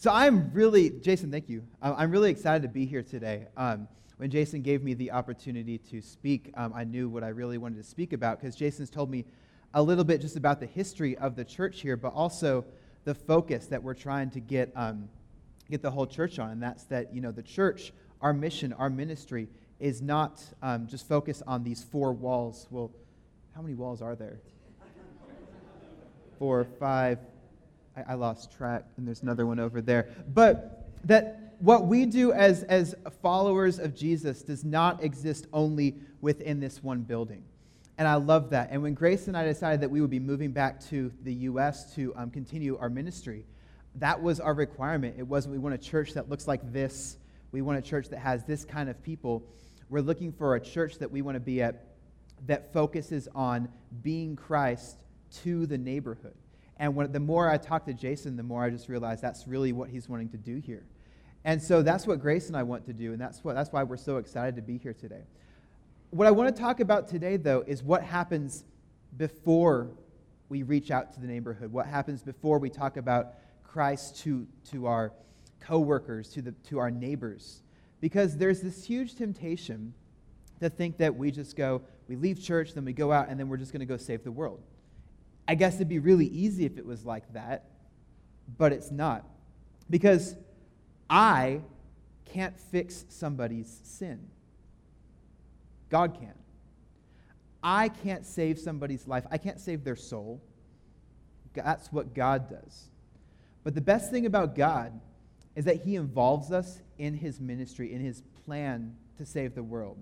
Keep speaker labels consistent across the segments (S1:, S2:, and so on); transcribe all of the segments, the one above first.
S1: So I'm really, Jason, thank you. Uh, I'm really excited to be here today. Um, when Jason gave me the opportunity to speak, um, I knew what I really wanted to speak about because Jason's told me a little bit just about the history of the church here, but also the focus that we're trying to get, um, get the whole church on. And that's that, you know, the church, our mission, our ministry is not um, just focused on these four walls. Well, how many walls are there? Four, five, I, I lost track, and there's another one over there. But that what we do as, as followers of Jesus does not exist only within this one building. And I love that. And when Grace and I decided that we would be moving back to the U.S. to um, continue our ministry, that was our requirement. It wasn't we want a church that looks like this. We want a church that has this kind of people. We're looking for a church that we want to be at that focuses on being Christ to the neighborhood. And when, the more I talk to Jason, the more I just realize that's really what he's wanting to do here. And so that's what Grace and I want to do, and that's, what, that's why we're so excited to be here today. What I want to talk about today, though, is what happens before we reach out to the neighborhood, what happens before we talk about Christ to, to our coworkers, to, the, to our neighbors. Because there's this huge temptation to think that we just go, we leave church, then we go out, and then we're just going to go save the world. I guess it'd be really easy if it was like that, but it's not. Because I can't fix somebody's sin. God can. I can't save somebody's life. I can't save their soul. That's what God does. But the best thing about God is that He involves us in His ministry, in His plan to save the world.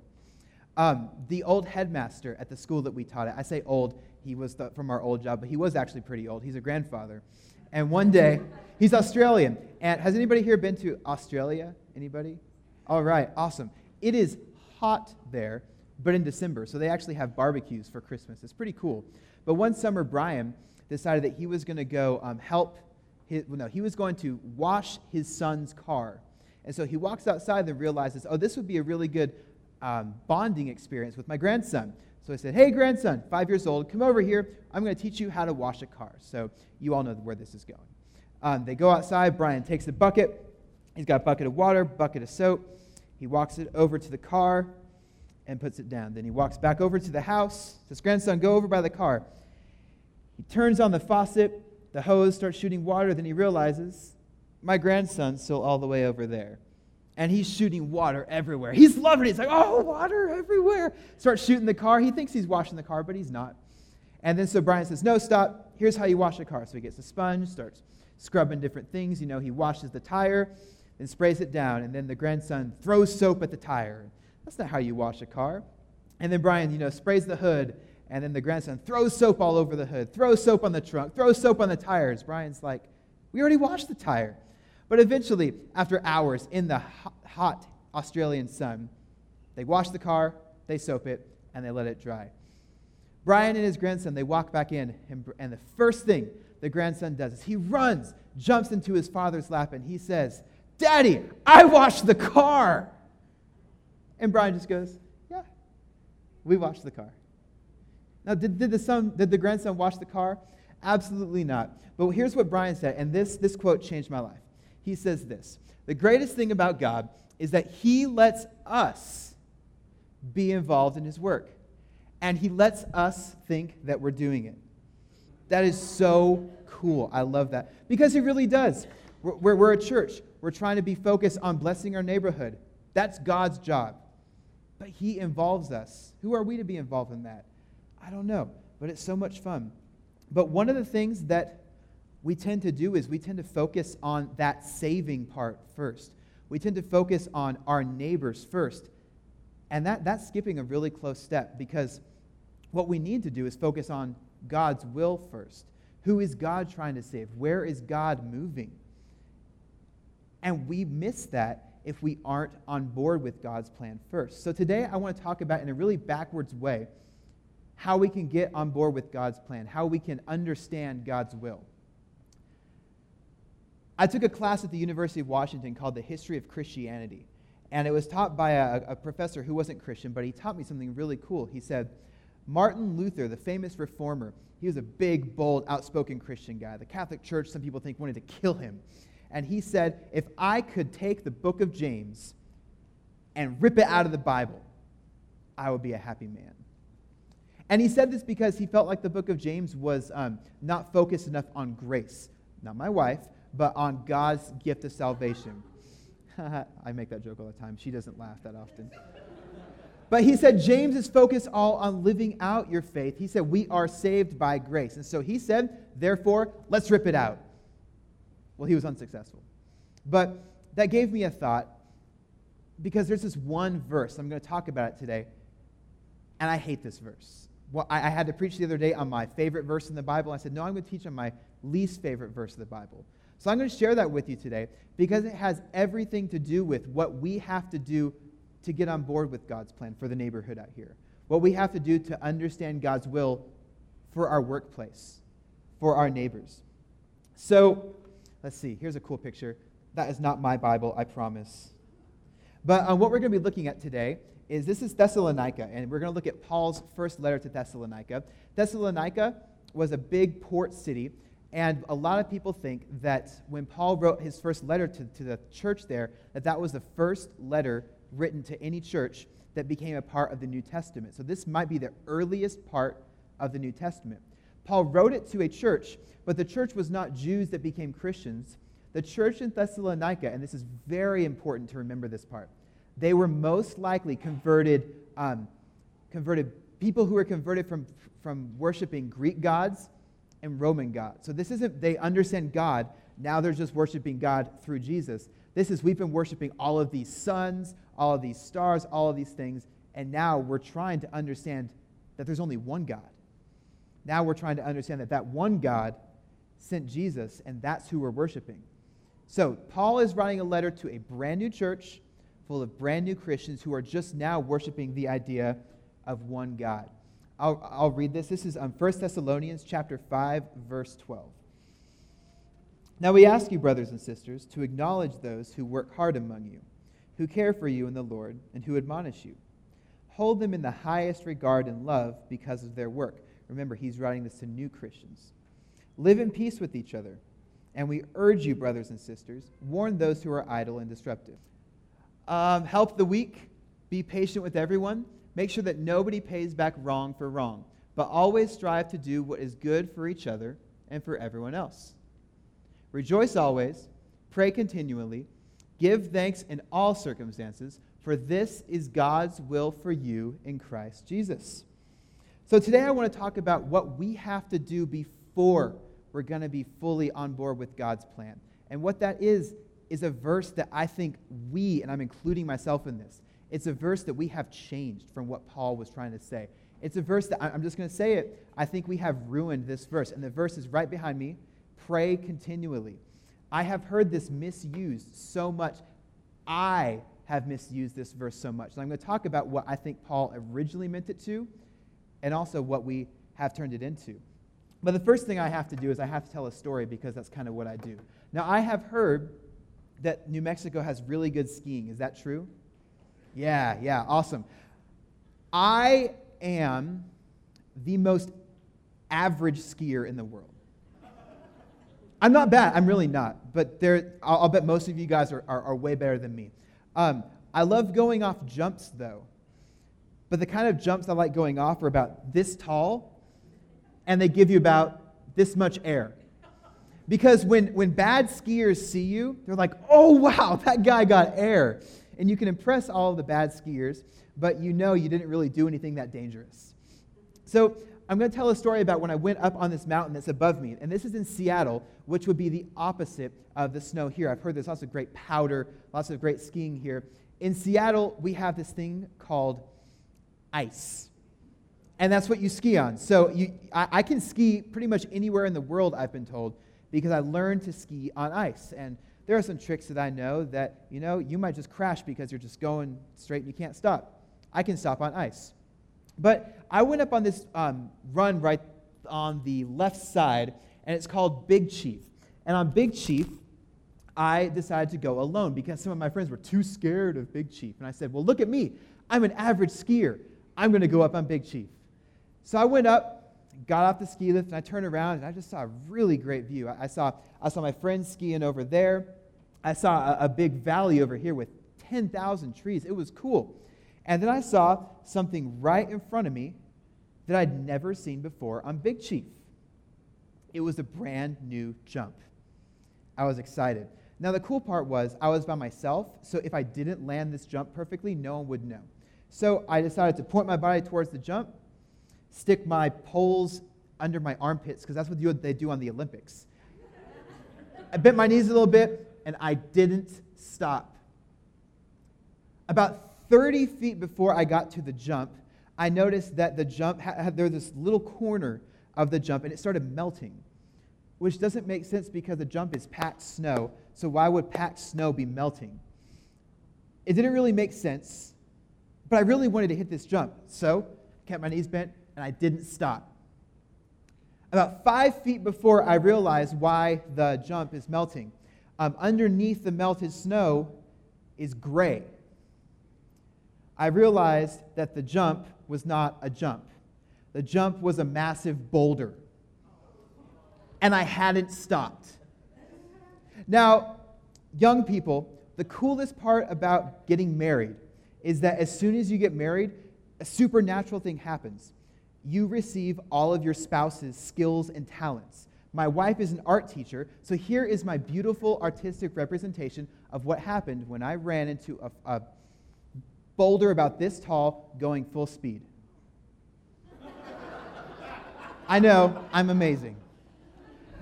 S1: Um, the old headmaster at the school that we taught at, I say old, he was the, from our old job, but he was actually pretty old. He's a grandfather. And one day, he's Australian. And has anybody here been to Australia? Anybody? All right, awesome. It is hot there, but in December. So they actually have barbecues for Christmas. It's pretty cool. But one summer, Brian decided that he was going to go um, help his, well, no, he was going to wash his son's car. And so he walks outside and realizes, oh, this would be a really good um, bonding experience with my grandson. So I said, Hey, grandson, five years old, come over here. I'm going to teach you how to wash a car. So you all know where this is going. Um, they go outside. Brian takes the bucket. He's got a bucket of water, bucket of soap. He walks it over to the car and puts it down. Then he walks back over to the house. Says, Grandson, go over by the car. He turns on the faucet. The hose starts shooting water. Then he realizes my grandson's still all the way over there and he's shooting water everywhere. He's loving it. He's like, oh, water everywhere. Starts shooting the car. He thinks he's washing the car, but he's not. And then so Brian says, no, stop. Here's how you wash a car. So he gets a sponge, starts scrubbing different things. You know, he washes the tire, and sprays it down, and then the grandson throws soap at the tire. That's not how you wash a car. And then Brian, you know, sprays the hood, and then the grandson throws soap all over the hood, throws soap on the trunk, throws soap on the tires. Brian's like, we already washed the tire. But eventually, after hours in the hot Australian sun, they wash the car, they soap it, and they let it dry. Brian and his grandson, they walk back in, and the first thing the grandson does is he runs, jumps into his father's lap, and he says, Daddy, I washed the car. And Brian just goes, Yeah, we washed the car. Now, did, did, the son, did the grandson wash the car? Absolutely not. But here's what Brian said, and this, this quote changed my life he says this The greatest thing about God is that he lets us be involved in his work, and he lets us think that we're doing it. That is so cool. I love that. Because he really does. We're, we're, we're, a church. We're trying to be focused on blessing our neighborhood. That's God's job. But he involves us. Who are we to be involved in that? I don't know. But it's so much fun. But one of the things that we tend to do is we tend to focus on that saving part first. We tend to focus on our neighbors first. And that, that's skipping a really close step because what we need to do is focus on God's will first. Who is God trying to save? Where is God moving? And we miss that if we aren't on board with God's plan first. So today I want to talk about, in a really backwards way, how we can get on board with God's plan, how we can understand God's will. I took a class at the University of Washington called The History of Christianity. And it was taught by a, a, professor who wasn't Christian, but he taught me something really cool. He said, Martin Luther, the famous reformer, he was a big, bold, outspoken Christian guy. The Catholic Church, some people think, wanted to kill him. And he said, If I could take the book of James and rip it out of the Bible, I would be a happy man. And he said this because he felt like the book of James was um, not focused enough on grace. Not my wife, but on God's gift of salvation. I make that joke all the time. She doesn't laugh that often. But he said James is focused all on living out your faith. He said we are saved by grace. And so he said, therefore, let's rip it out. Well, he was unsuccessful. But that gave me a thought because there's this one verse. I'm going to talk about it today. And I hate this verse. Well, I, I had to preach the other day on my favorite verse in the Bible. I said, no, I'm going to teach on my least favorite verse of the Bible. So I'm going to share that with you today because it has everything to do with what we have to do to get on board with God's plan for the neighborhood out here. What we have to do to understand God's will for our workplace, for our neighbors. So, let's see. Here's a cool picture. That is not my Bible, I promise. But um, what we're going to be looking at today is this is Thessalonica, and we're going to look at Paul's first letter to Thessalonica. Thessalonica was a big port city, and a lot of people think that when Paul wrote his first letter to, to the church there, that that was the first letter written to any church that became a part of the New Testament. So this might be the earliest part of the New Testament. Paul wrote it to a church, but the church was not Jews that became Christians. The church in Thessalonica, and this is very important to remember this part, they were most likely converted, um, converted people who were converted from, from worshiping Greek gods and Roman gods. So this isn't they understand God, now they're just worshiping God through Jesus. This is we've been worshiping all of these suns, all of these stars, all of these things, and now we're trying to understand that there's only one God. Now we're trying to understand that that one God sent Jesus, and that's who we're worshiping. So, Paul is writing a letter to a brand new church full of brand new Christians who are just now worshiping the idea of one God. I'll, I'll read this. This is um, 1 Thessalonians chapter 5, verse 12. Now we ask you, brothers and sisters, to acknowledge those who work hard among you who care for you in the Lord and who admonish you. Hold them in the highest regard and love because of their work. Remember, he's writing this to new Christians. Live in peace with each other. And we urge you, brothers and sisters, warn those who are idle and disruptive. Um, help the weak. Be patient with everyone. Make sure that nobody pays back wrong for wrong, but always strive to do what is good for each other and for everyone else. Rejoice always. Pray continually Give thanks in all circumstances, for this is God's will for you in Christ Jesus. So today I want to talk about what we have to do before we're going to be fully on board with God's plan. And what that is, is a verse that I think we, and I'm including myself in this, it's a verse that we have changed from what Paul was trying to say. It's a verse that, I'm just going to say it, I think we have ruined this verse. And the verse is right behind me pray continually. I have heard this misused so much. I have misused this verse so much. And I'm going to talk about what I think Paul originally meant it to and also what we have turned it into. But the first thing I have to do is I have to tell a story because that's kind of what I do. Now, I have heard that New Mexico has really good skiing. Is that true? Yeah, yeah, awesome. I am the most average skier in the world. I'm not bad. I'm really not. But there, I'll, I'll bet most of you guys are, are, are way better than me. Um, I love going off jumps, though. But the kind of jumps I like going off are about this tall, and they give you about this much air. Because when, when bad skiers see you, they're like, oh, wow, that guy got air. And you can impress all the bad skiers, but you know you didn't really do anything that dangerous. So I'm going to tell a story about when I went up on this mountain that's above me. And this is in Seattle, which would be the opposite of the snow here. I've heard there's lots of great powder, lots of great skiing here. In Seattle, we have this thing called ice. And that's what you ski on. So you, I, I can ski pretty much anywhere in the world, I've been told, because I learned to ski on ice. And there are some tricks that I know that, you know, you might just crash because you're just going straight and you can't stop. I can stop on ice. But I went up on this um, run right on the left side, and it's called Big Chief. And on Big Chief, I decided to go alone because some of my friends were too scared of Big Chief. And I said, Well, look at me. I'm an average skier. I'm going to go up on Big Chief. So I went up, got off the ski lift, and I turned around, and I just saw a really great view. I saw, I saw my friends skiing over there. I saw a, a big valley over here with 10,000 trees. It was cool. And then I saw something right in front of me that I'd never seen before on Big Chief. It was a brand new jump. I was excited. Now, the cool part was I was by myself, so if I didn't land this jump perfectly, no one would know. So I decided to point my body towards the jump, stick my poles under my armpits, because that's what they do on the Olympics. I bent my knees a little bit, and I didn't stop. About 30 feet before I got to the jump, I noticed that the jump had, there this little corner of the jump, and it started melting, which doesn't make sense because the jump is packed snow. So why would packed snow be melting? It didn't really make sense, but I really wanted to hit this jump. So I kept my knees bent, and I didn't stop. About five feet before I realized why the jump is melting, um, underneath the melted snow is gray. I realized that the jump was not a jump. The jump was a massive boulder. And I hadn't stopped. Now, young people, the coolest part about getting married is that as soon as you get married, a supernatural thing happens. You receive all of your spouse's skills and talents. My wife is an art teacher, so here is my beautiful artistic representation of what happened when I ran into a, a boulder about this tall going full speed. I know, I'm amazing.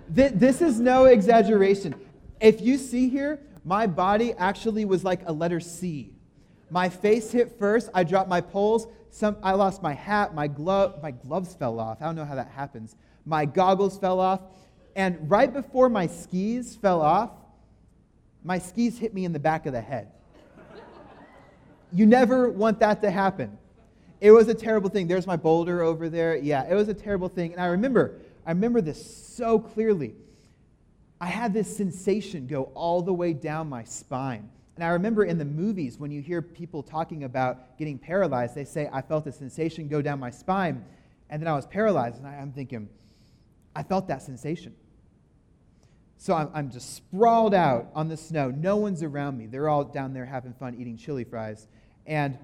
S1: This is no exaggeration. If you see here, my body actually was like a letter C. My face hit first. I dropped my poles. Some, I lost my hat. My, glove, my gloves fell off. I don't know how that happens. My goggles fell off. And right before my skis fell off, my skis hit me in the back of the head. You never want that to happen. It was a terrible thing. There's my boulder over there. Yeah, it was a terrible thing. And I remember, I remember this so clearly. I had this sensation go all the way down my spine. And I remember in the movies, when you hear people talking about getting paralyzed, they say, I felt a sensation go down my spine, and then I was paralyzed. And I, am thinking, I felt that sensation. So I'm, I'm just sprawled out on the snow. No one's around me. They're all down there having fun eating chili fries. And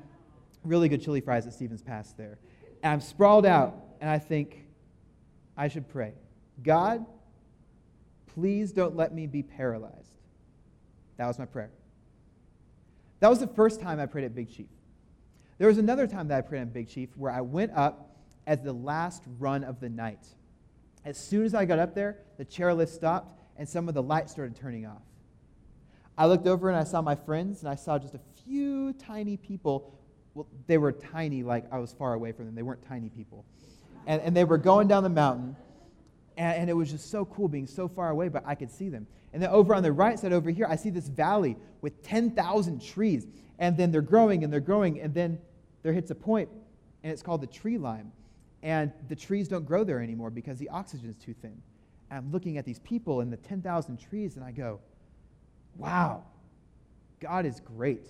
S1: really good chili fries at Stevens Pass there. And I'm sprawled out, and I think, I should pray. God, please don't let me be paralyzed. That was my prayer. That was the first time I prayed at Big Chief. There was another time that I prayed at Big Chief where I went up as the last run of the night. As soon as I got up there, the chairlift stopped and some of the lights started turning off. I looked over and I saw my friends, and I saw just a few tiny people. Well, they were tiny, like I was far away from them. They weren't tiny people. And, and they were going down the mountain, and, and it was just so cool being so far away, but I could see them. And then over on the right side over here, I see this valley with 10,000 trees. And then they're growing and they're growing, and then there hits a point, and it's called the tree line. And the trees don't grow there anymore because the oxygen is too thin. And I'm looking at these people and the 10,000 trees, and I go, wow, God is great.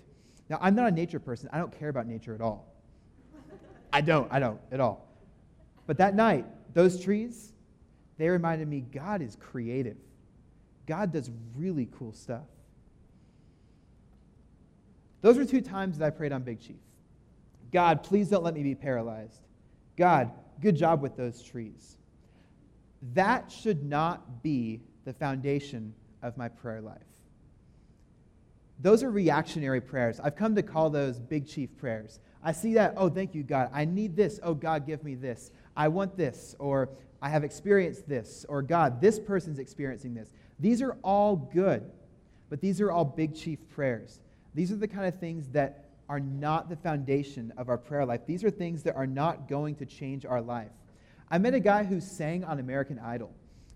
S1: Now, I'm not a nature person. I don't care about nature at all. I don't. I don't at all. But that night, those trees, they reminded me God is creative. God does really cool stuff. Those were two times that I prayed on Big Chief. God, please don't let me be paralyzed. God, good job with those trees. That should not be the foundation of my prayer life. Those are reactionary prayers. I've come to call those big chief prayers. I see that, oh, thank you, God. I need this. Oh, God, give me this. I want this. Or I have experienced this. Or God, this person's experiencing this. These are all good, but these are all big chief prayers. These are the kind of things that are not the foundation of our prayer life. These are things that are not going to change our life. I met a guy who sang on American Idol.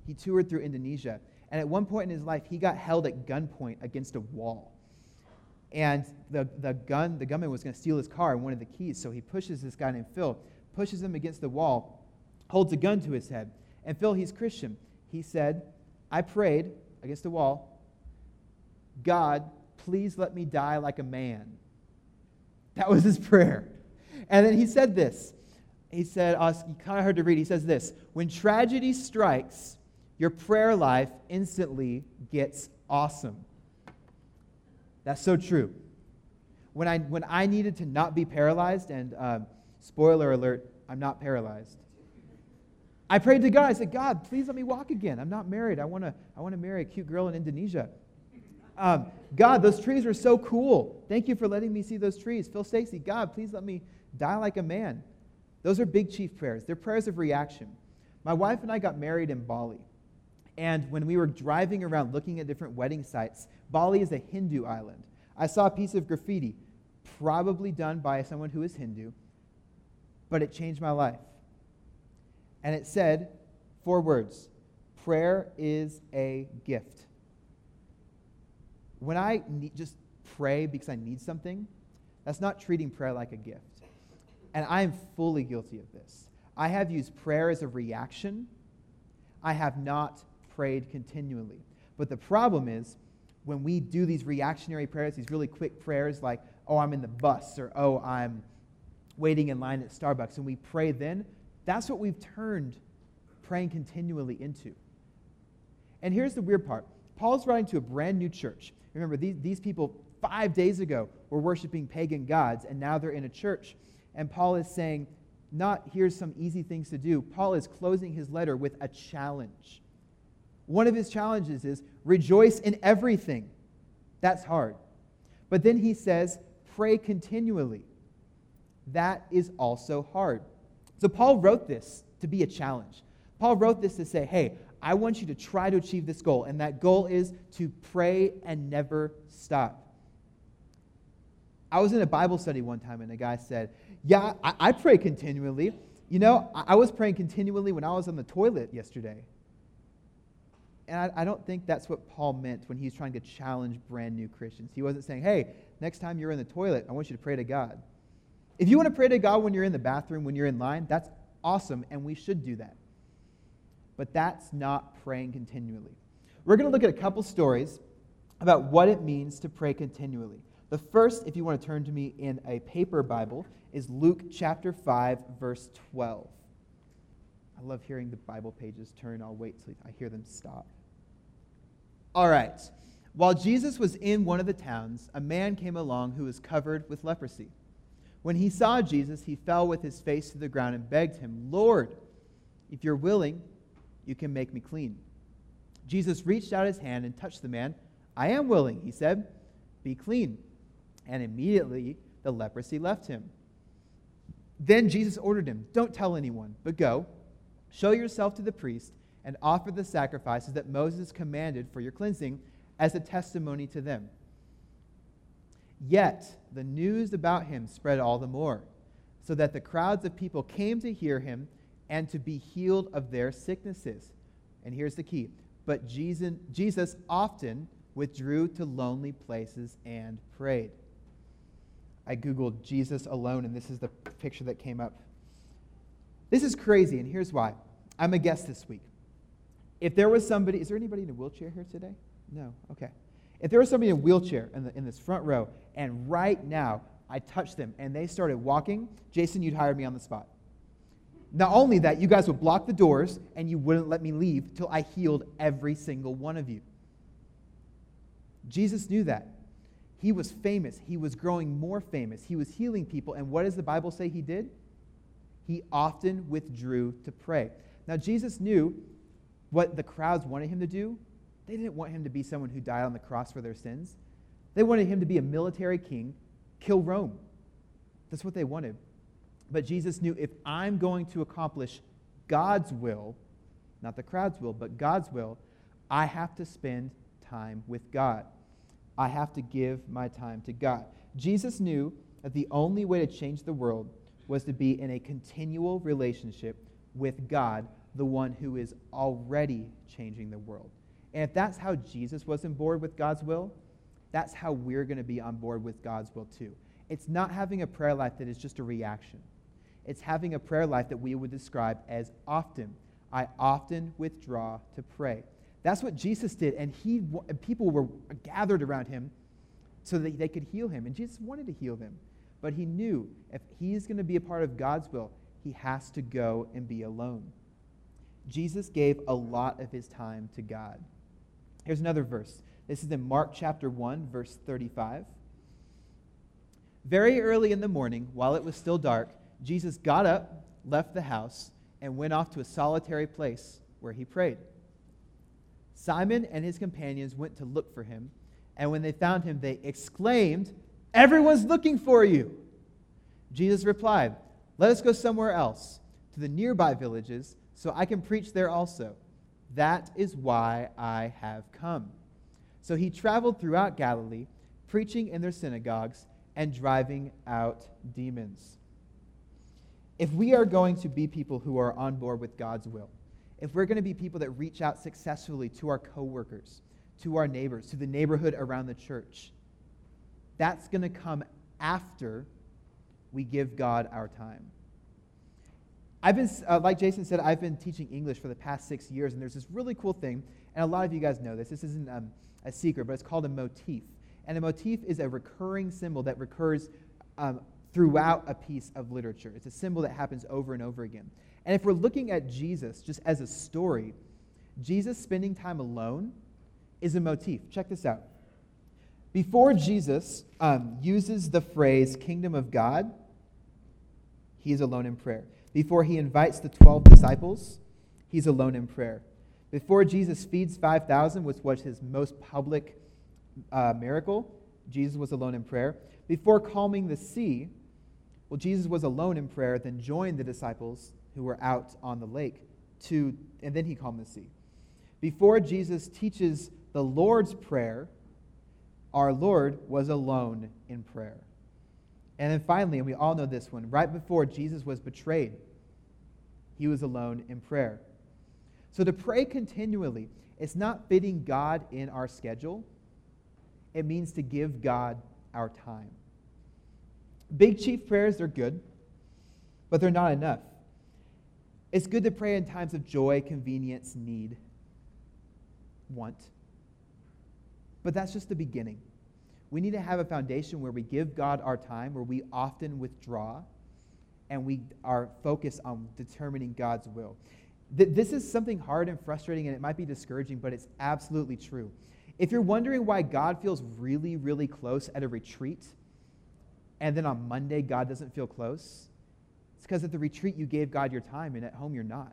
S1: He toured through Indonesia, and at one point in his life, he got held at gunpoint against a wall. And the, the gun, the gunman was going to steal his car and one of the keys. So he pushes this guy named Phil, pushes him against the wall, holds a gun to his head. And Phil, he's Christian. He said, I prayed against the wall, God, please let me die like a man. That was his prayer. And then he said this. He said, uh, kind of hard to read. He says this When tragedy strikes, your prayer life instantly gets awesome. That's so true. When I, when I needed to not be paralyzed, and uh, spoiler alert, I'm not paralyzed. I prayed to God. I said, God, please let me walk again. I'm not married. I want to I wanna marry a cute girl in Indonesia. Um, God, those trees are so cool. Thank you for letting me see those trees. Phil Stacey, God, please let me die like a man. Those are big chief prayers. They're prayers of reaction. My wife and I got married in Bali. And when we were driving around looking at different wedding sites, Bali is a Hindu island. I saw a piece of graffiti, probably done by someone who is Hindu, but it changed my life. And it said four words prayer is a gift. When I need, just pray because I need something, that's not treating prayer like a gift. And I am fully guilty of this. I have used prayer as a reaction. I have not prayed continually. But the problem is when we do these reactionary prayers, these really quick prayers like, oh, I'm in the bus, or oh, I'm waiting in line at Starbucks, and we pray then, that's what we've turned praying continually into. And here's the weird part Paul's writing to a brand new church. Remember, these, these people five days ago were worshiping pagan gods, and now they're in a church. And Paul is saying, not here's some easy things to do. Paul is closing his letter with a challenge. One of his challenges is rejoice in everything. That's hard. But then he says, pray continually. That is also hard. So Paul wrote this to be a challenge. Paul wrote this to say, hey, I want you to try to achieve this goal, and that goal is to pray and never stop. I was in a Bible study one time, and a guy said, Yeah, I, I pray continually. You know, I, I, was praying continually when I was on the toilet yesterday. And I, I don't think that's what Paul meant when he's trying to challenge brand new Christians. He wasn't saying, Hey, next time you're in the toilet, I want you to pray to God. If you want to pray to God when you're in the bathroom, when you're in line, that's awesome, and we should do that. But that's not praying continually. We're going to look at a couple stories about what it means to pray continually. The first, if you want to turn to me in a paper Bible, is Luke chapter 5, verse 12. I love hearing the Bible pages turn. I'll wait till I hear them stop. All right. While Jesus was in one of the towns, a man came along who was covered with leprosy. When he saw Jesus, he fell with his face to the ground and begged him, Lord, if you're willing, you can make me clean. Jesus reached out his hand and touched the man. I am willing, he said. Be clean and immediately the leprosy left him. Then Jesus ordered him, Don't tell anyone, but go, show yourself to the priest, and offer the sacrifices that Moses commanded for your cleansing as a testimony to them. Yet the news about him spread all the more, so that the crowds of people came to hear him and to be healed of their sicknesses. And here's the key. But Jesus, often withdrew to lonely places and prayed. I Googled Jesus alone, and this is the picture that came up. This is crazy, and here's why. I'm a guest this week. If there was somebody, is there anybody in a wheelchair here today? No? Okay. If there was somebody in a wheelchair in, the, in this front row, and right now I touched them and they started walking, Jason, you'd hire me on the spot. Not only that, you guys would block the doors and you wouldn't let me leave till I healed every single one of you. Jesus knew that. He was famous. He was growing more famous. He was healing people. And what does the Bible say he did? He often withdrew to pray. Now, Jesus knew what the crowds wanted him to do. They didn't want him to be someone who died on the cross for their sins. They wanted him to be a military king, kill Rome. That's what they wanted. But Jesus knew if I'm going to accomplish God's will, not the crowd's will, but God's will, I have to spend time with God. I have to give my time to God. Jesus knew that the only way to change the world was to be in a continual relationship with God, the one who is already changing the world. And if that's how Jesus was on board with God's will, that's how we're going to be on board with God's will too. It's not having a prayer life that is just a reaction. It's having a prayer life that we would describe as often. I often withdraw to pray. That's what Jesus did, and he, people were gathered around him so that they could heal him. And Jesus wanted to heal them. But he knew if he's going to be a part of God's will, he has to go and be alone. Jesus gave a lot of his time to God. Here's another verse This is in Mark chapter 1, verse 35. Very early in the morning, while it was still dark, Jesus got up, left the house, and went off to a solitary place where he prayed. Simon and his companions went to look for him, and when they found him, they exclaimed, Everyone's looking for you. Jesus replied, Let us go somewhere else, to the nearby villages, so I can preach there also. That is why I have come. So he traveled throughout Galilee, preaching in their synagogues and driving out demons. If we are going to be people who are on board with God's will, if we're going to be people that reach out successfully to our coworkers, to our neighbors, to the neighborhood around the church, that's going to come after we give God our time. I've been, uh, like Jason said, I've been teaching English for the past six years, and there's this really cool thing, and a lot of you guys know this. This isn't um, a secret, but it's called a motif. And a motif is a recurring symbol that recurs um, throughout a piece of literature. It's a symbol that happens over and over again. And if we're looking at Jesus just as a story, Jesus spending time alone is a motif. Check this out. Before Jesus um, uses the phrase kingdom of God, he is alone in prayer. Before he invites the 12 disciples, he's alone in prayer. Before Jesus feeds 5,000, which was his most public uh, miracle, Jesus was alone in prayer. Before calming the sea, well, Jesus was alone in prayer, then joined the disciples who were out on the lake to, and then he calmed the sea. Before Jesus teaches the Lord's Prayer, our Lord was alone in prayer. And then finally, and we all know this one, right before Jesus was betrayed, he was alone in prayer. So to pray continually, it's not fitting God in our schedule, it means to give God our time. Big chief prayers, they're good, but they're not enough. It's good to pray in times of joy, convenience, need, want. But that's just the beginning. We need to have a foundation where we give God our time, where we often withdraw, and we are focused on determining God's will. This is something hard and frustrating, and it might be discouraging, but it's absolutely true. If you're wondering why God feels really, really close at a retreat, and then on Monday God doesn't feel close, it's because at the retreat you gave God your time, and at home you're not.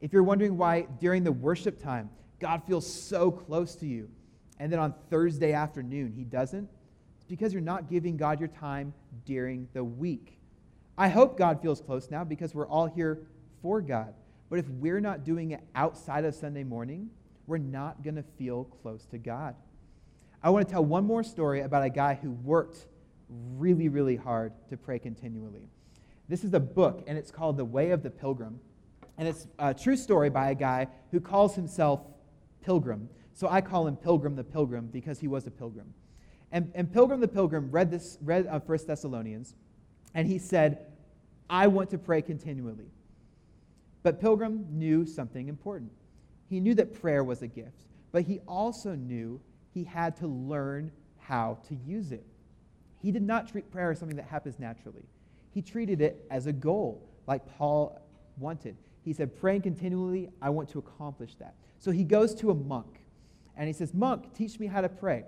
S1: If you're wondering why during the worship time God feels so close to you, and then on Thursday afternoon he doesn't, it's because you're not giving God your time during the week. I hope God feels close now because we're all here for God. But if we're not doing it outside of Sunday morning, we're not going to feel close to God. I want to tell one more story about a guy who worked really, really hard to pray continually. This is a book, and it's called The Way of the Pilgrim. And it's a true story by a guy who calls himself Pilgrim. So I call him Pilgrim the Pilgrim because he was a pilgrim. And, and Pilgrim the Pilgrim read this, read uh, 1 Thessalonians, and he said, I want to pray continually. But Pilgrim knew something important. He knew that prayer was a gift, but he also knew he had to learn how to use it. He did not treat prayer as something that happens naturally. He treated it as a goal, like Paul wanted. He said, Praying continually, I want to accomplish that. So he goes to a monk and he says, Monk, teach me how to pray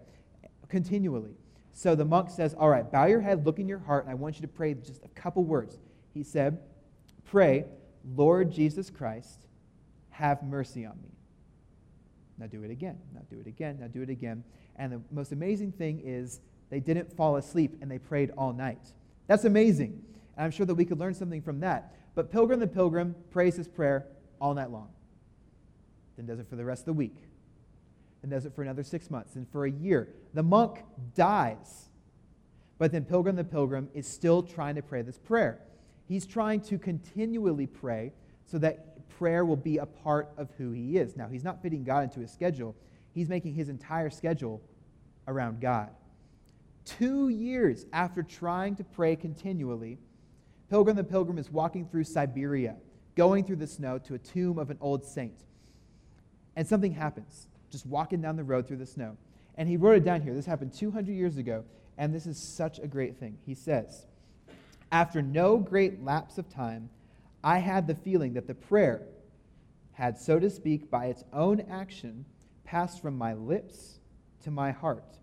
S1: continually. So the monk says, All right, bow your head, look in your heart, and I want you to pray just a couple words. He said, Pray, Lord Jesus Christ, have mercy on me. Now do it again. Now do it again. Now do it again. And the most amazing thing is they didn't fall asleep and they prayed all night. That's amazing. And I'm sure that we could learn something from that. But Pilgrim the Pilgrim prays his prayer all night long. Then does it for the rest of the week. Then does it for another six months. And for a year. The monk dies. But then Pilgrim the Pilgrim is still trying to pray this prayer. He's trying to continually pray so that prayer will be a part of who he is. Now, he's not fitting God into his schedule, he's making his entire schedule around God. Two years after trying to pray continually, Pilgrim the Pilgrim is walking through Siberia, going through the snow to a tomb of an old saint. And something happens, just walking down the road through the snow. And he wrote it down here. This happened 200 years ago, and this is such a great thing. He says, after no great lapse of time, I had the feeling that the prayer had, so to speak, by its own action, passed from my lips to my heart.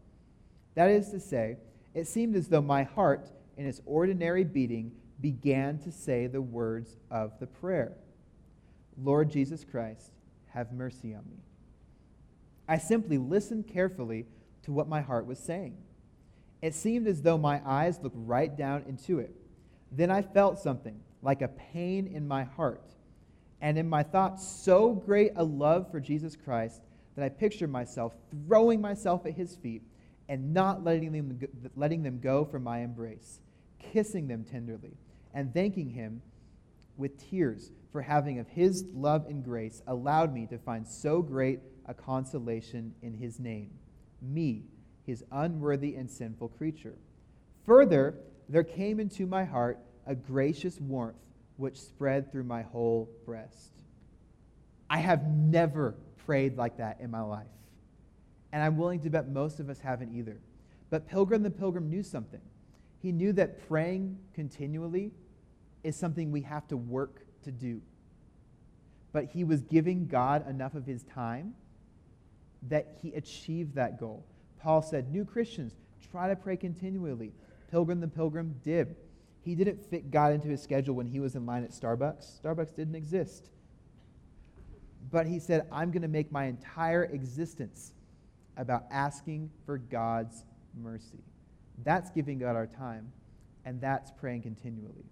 S1: That is to say, it seemed as though my heart, in its ordinary beating, began to say the words of the prayer Lord Jesus Christ, have mercy on me. I simply listened carefully to what my heart was saying. It seemed as though my eyes looked right down into it. Then I felt something like a pain in my heart, and in my thoughts, so great a love for Jesus Christ that I pictured myself throwing myself at his feet and not letting them, letting them go from my embrace, kissing them tenderly, and thanking him with tears for having of his love and grace allowed me to find so great a consolation in his name, me, his unworthy and sinful creature. Further, there came into my heart a gracious warmth which spread through my whole breast. I have never prayed like that in my life. And I'm willing to bet most of us haven't either. But Pilgrim the Pilgrim knew something. He knew that praying continually is something we have to work to do. But he was giving God enough of his time that he achieved that goal. Paul said, New Christians, try to pray continually. Pilgrim the Pilgrim did. He didn't fit God into his schedule when he was in line at Starbucks. Starbucks didn't exist. But he said, I'm going to make my entire existence about asking for God's mercy. That's giving God our time, and that's praying continually.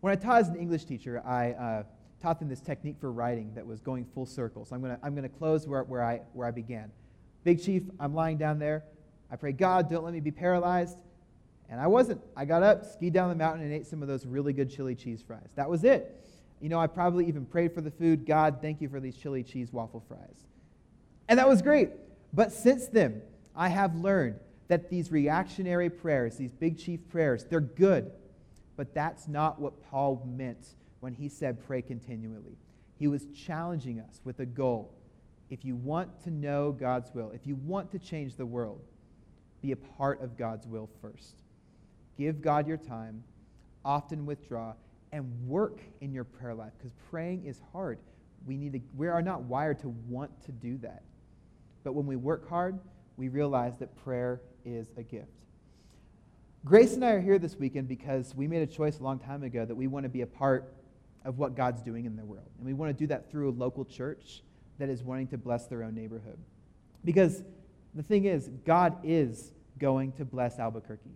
S1: When I taught as an English teacher, I uh, taught them this technique for writing that was going full circle. So I'm going to I'm to close where, where, I, where I began. Big Chief, I'm lying down there. I pray, God, don't let me be paralyzed. And I wasn't. I got up, skied down the mountain, and ate some of those really good chili cheese fries. That was it. You know, I probably even prayed for the food. God, thank you for these chili cheese waffle fries. And that was great. But since then, I have learned that these reactionary prayers, these big chief prayers, they're good. But that's not what Paul meant when he said pray continually. He was challenging us with a goal. If you want to know God's will, if you want to change the world, be a part of God's will first. Give God your time, often withdraw, and work in your prayer life because praying is hard. We, need to, we are not wired to want to do that. But when we work hard, we realize that prayer is a gift. Grace and I are here this weekend because we made a choice a long time ago that we want to be a part of what God's doing in the world. And we want to do that through a local church that is wanting to bless their own neighborhood. Because the thing is, God is going to bless Albuquerque.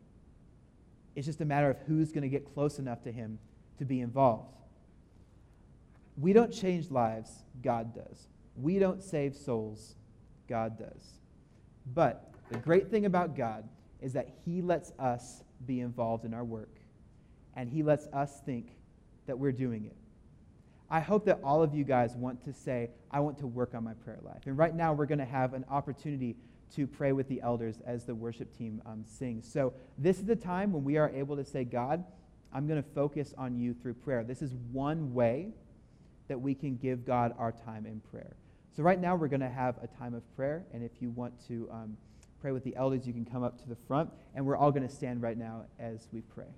S1: It's just a matter of who's going to get close enough to Him to be involved. We don't change lives, God does. We don't save souls, God does. But the great thing about God is that He lets us be involved in our work, and He lets us think that we're doing it. I hope that all of you guys want to say, I want to work on my prayer life. And right now, we're going to have an opportunity to pray with the elders as the worship team um, sings. So, this is the time when we are able to say, God, I'm going to focus on you through prayer. This is one way that we can give God our time in prayer. So, right now, we're going to have a time of prayer. And if you want to um, pray with the elders, you can come up to the front. And we're all going to stand right now as we pray.